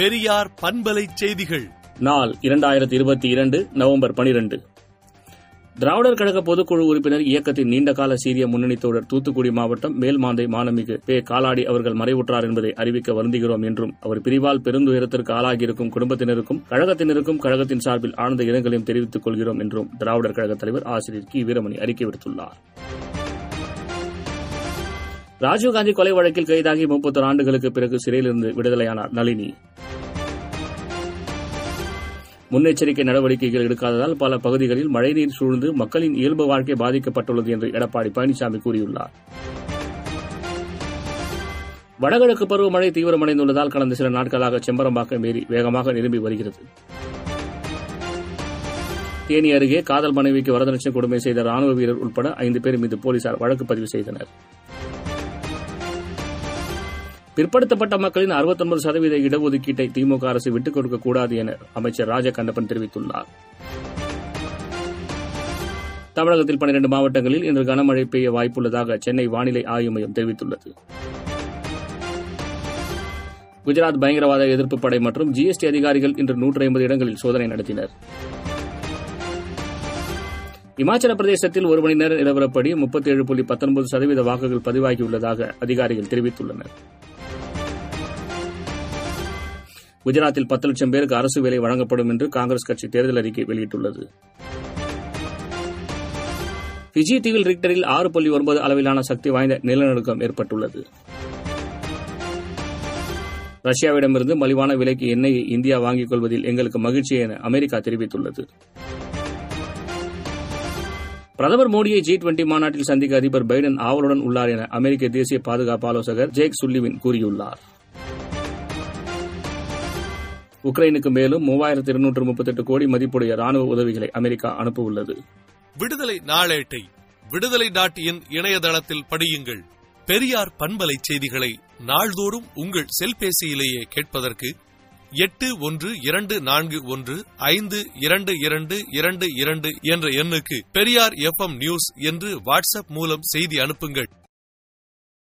பெரியார் பண்பலை செய்திகள். நாள் இரண்டாயிரத்தி இருபத்தி இரண்டு நவம்பர் பனிரெண்டு. திராவிடர் கழக பொதுக்குழு உறுப்பினர் இயக்கத்தின் நீண்டகால சீரிய முன்னணி தோழர் தூத்துக்குடி மாவட்டம் மேல்மாந்தை மானமிகு பே காலாடி அவர்கள் மறைவுற்றார் என்பதை அறிவிக்க வருந்துகிறோம் என்றும் அவர் பிரிவால் பெருந்துயரத்திற்கு ஆளாகியிருக்கும் குடும்பத்தினருக்கும் கழகத்தினருக்கும் கழகத்தின் சார்பில் ஆழ்ந்த இரங்கலையும் தெரிவித்துக் கொள்கிறோம் என்றும் திராவிடர் கழக தலைவர் ஆசிரியர் கி. வீரமணி அறிக்கை விடுத்துள்ளார். ராஜீவ்காந்தி கொலை வழக்கில் கைதாகி முப்பத்தொரு ஆண்டுகளுக்கு பிறகு சிறையிலிருந்து விடுதலையானார் நளினி. முன்னெச்சரிக்கை நடவடிக்கைகள் எடுக்காததால் பல பகுதிகளில் மழைநீர் சூழ்ந்து மக்களின் இயல்பு வாழ்க்கை பாதிக்கப்பட்டுள்ளது என்று எடப்பாடி பழனிசாமி கூறியுள்ளார். வடகிழக்கு பருவமழை தீவிரமடைந்துள்ளதால் கடந்த சில நாட்களாக செம்பரம்பாக்கம் ஏரி வேகமாக நிரம்பி வருகிறது. தேனி அருகே காதல் மனைவிக்கு வரதட்சணை கொடுமை செய்த ராணுவ வீரர் உட்பட ஐந்து பேர் மீது போலீசார் வழக்கு பதிவு செய்தனர். பிற்படுத்தப்பட்ட மக்களின் 69% சதவீத இடஒதுக்கீட்டை திமுக அரசு விட்டுக் கொடுக்கக்கூடாது என அமைச்சர் ராஜகண்ணப்பன் தெரிவித்துள்ளார். தமிழகத்தில் 12 மாவட்டங்களில் இன்று கனமழை பெய்ய வாய்ப்புள்ளதாக சென்னை வானிலை ஆய்வு மையம் தெரிவித்துள்ளது. குஜராத் பயங்கரவாத எதிர்ப்பு படை மற்றும் ஜிஎஸ்டி அதிகாரிகள் இன்று நூற்றி ஐம்பது இடங்களில் சோதனை நடத்தினர். இமாச்சல பிரதேசத்தில் ஒரு மணி நேர நிலவரப்படி முப்பத்தி ஏழு புள்ளி பத்தொன்பது சதவீத வாக்குகள் பதிவாகியுள்ளதாக அதிகாரிகள் தெரிவித்துள்ளனர். குஜராத்தில் பத்து லட்சம் பேருக்கு அரசு வேலை வழங்கப்படும் என்று காங்கிரஸ் கட்சி தேர்தல் அறிக்கை வெளியிட்டுள்ளது. பிஜி தீவில் ரிக்டரில் ஆறு புள்ளி ஒன்பது அளவிலான சக்தி வாய்ந்த நிலநடுக்கம் ஏற்பட்டுள்ளது. ரஷ்யாவிடமிருந்து மலிவான விலைக்கு எண்ணெயை இந்தியா வாங்கிக் கொள்வதில் எங்களுக்கு மகிழ்ச்சி என அமெரிக்கா தெரிவித்துள்ளது. பிரதமர் மோடியை ஜி டுவெண்டி மாநாட்டில் சந்திக்க அதிபர் பைடன் ஆவலுடன் உள்ளார் என அமெரிக்க தேசிய பாதுகாப்பு ஆலோசகர் ஜேக் சுல்லிவின் கூறியுள்ளார். உக்ரைனுக்கு மேலும் மூவாயிரத்து இருநூற்று முப்பத்தெட்டு கோடி மதிப்புடைய ராணுவ உதவிகளை அமெரிக்கா அனுப்பவுள்ளது. விடுதலை நாளேட்டை விடுதலை டாட் இன் இணையதளத்தில் படியுங்கள். பெரியார் பண்பலை செய்திகளை நாள்தோறும் உங்கள் செல்பேசியிலேயே கேட்பதற்கு எட்டு ஒன்று இரண்டு நான்கு ஒன்று ஐந்து இரண்டு இரண்டு இரண்டு இரண்டு என்ற எண்ணுக்கு பெரியார் எஃப்எம் நியூஸ் என்று வாட்ஸ்அப் மூலம் செய்தி அனுப்புங்கள்.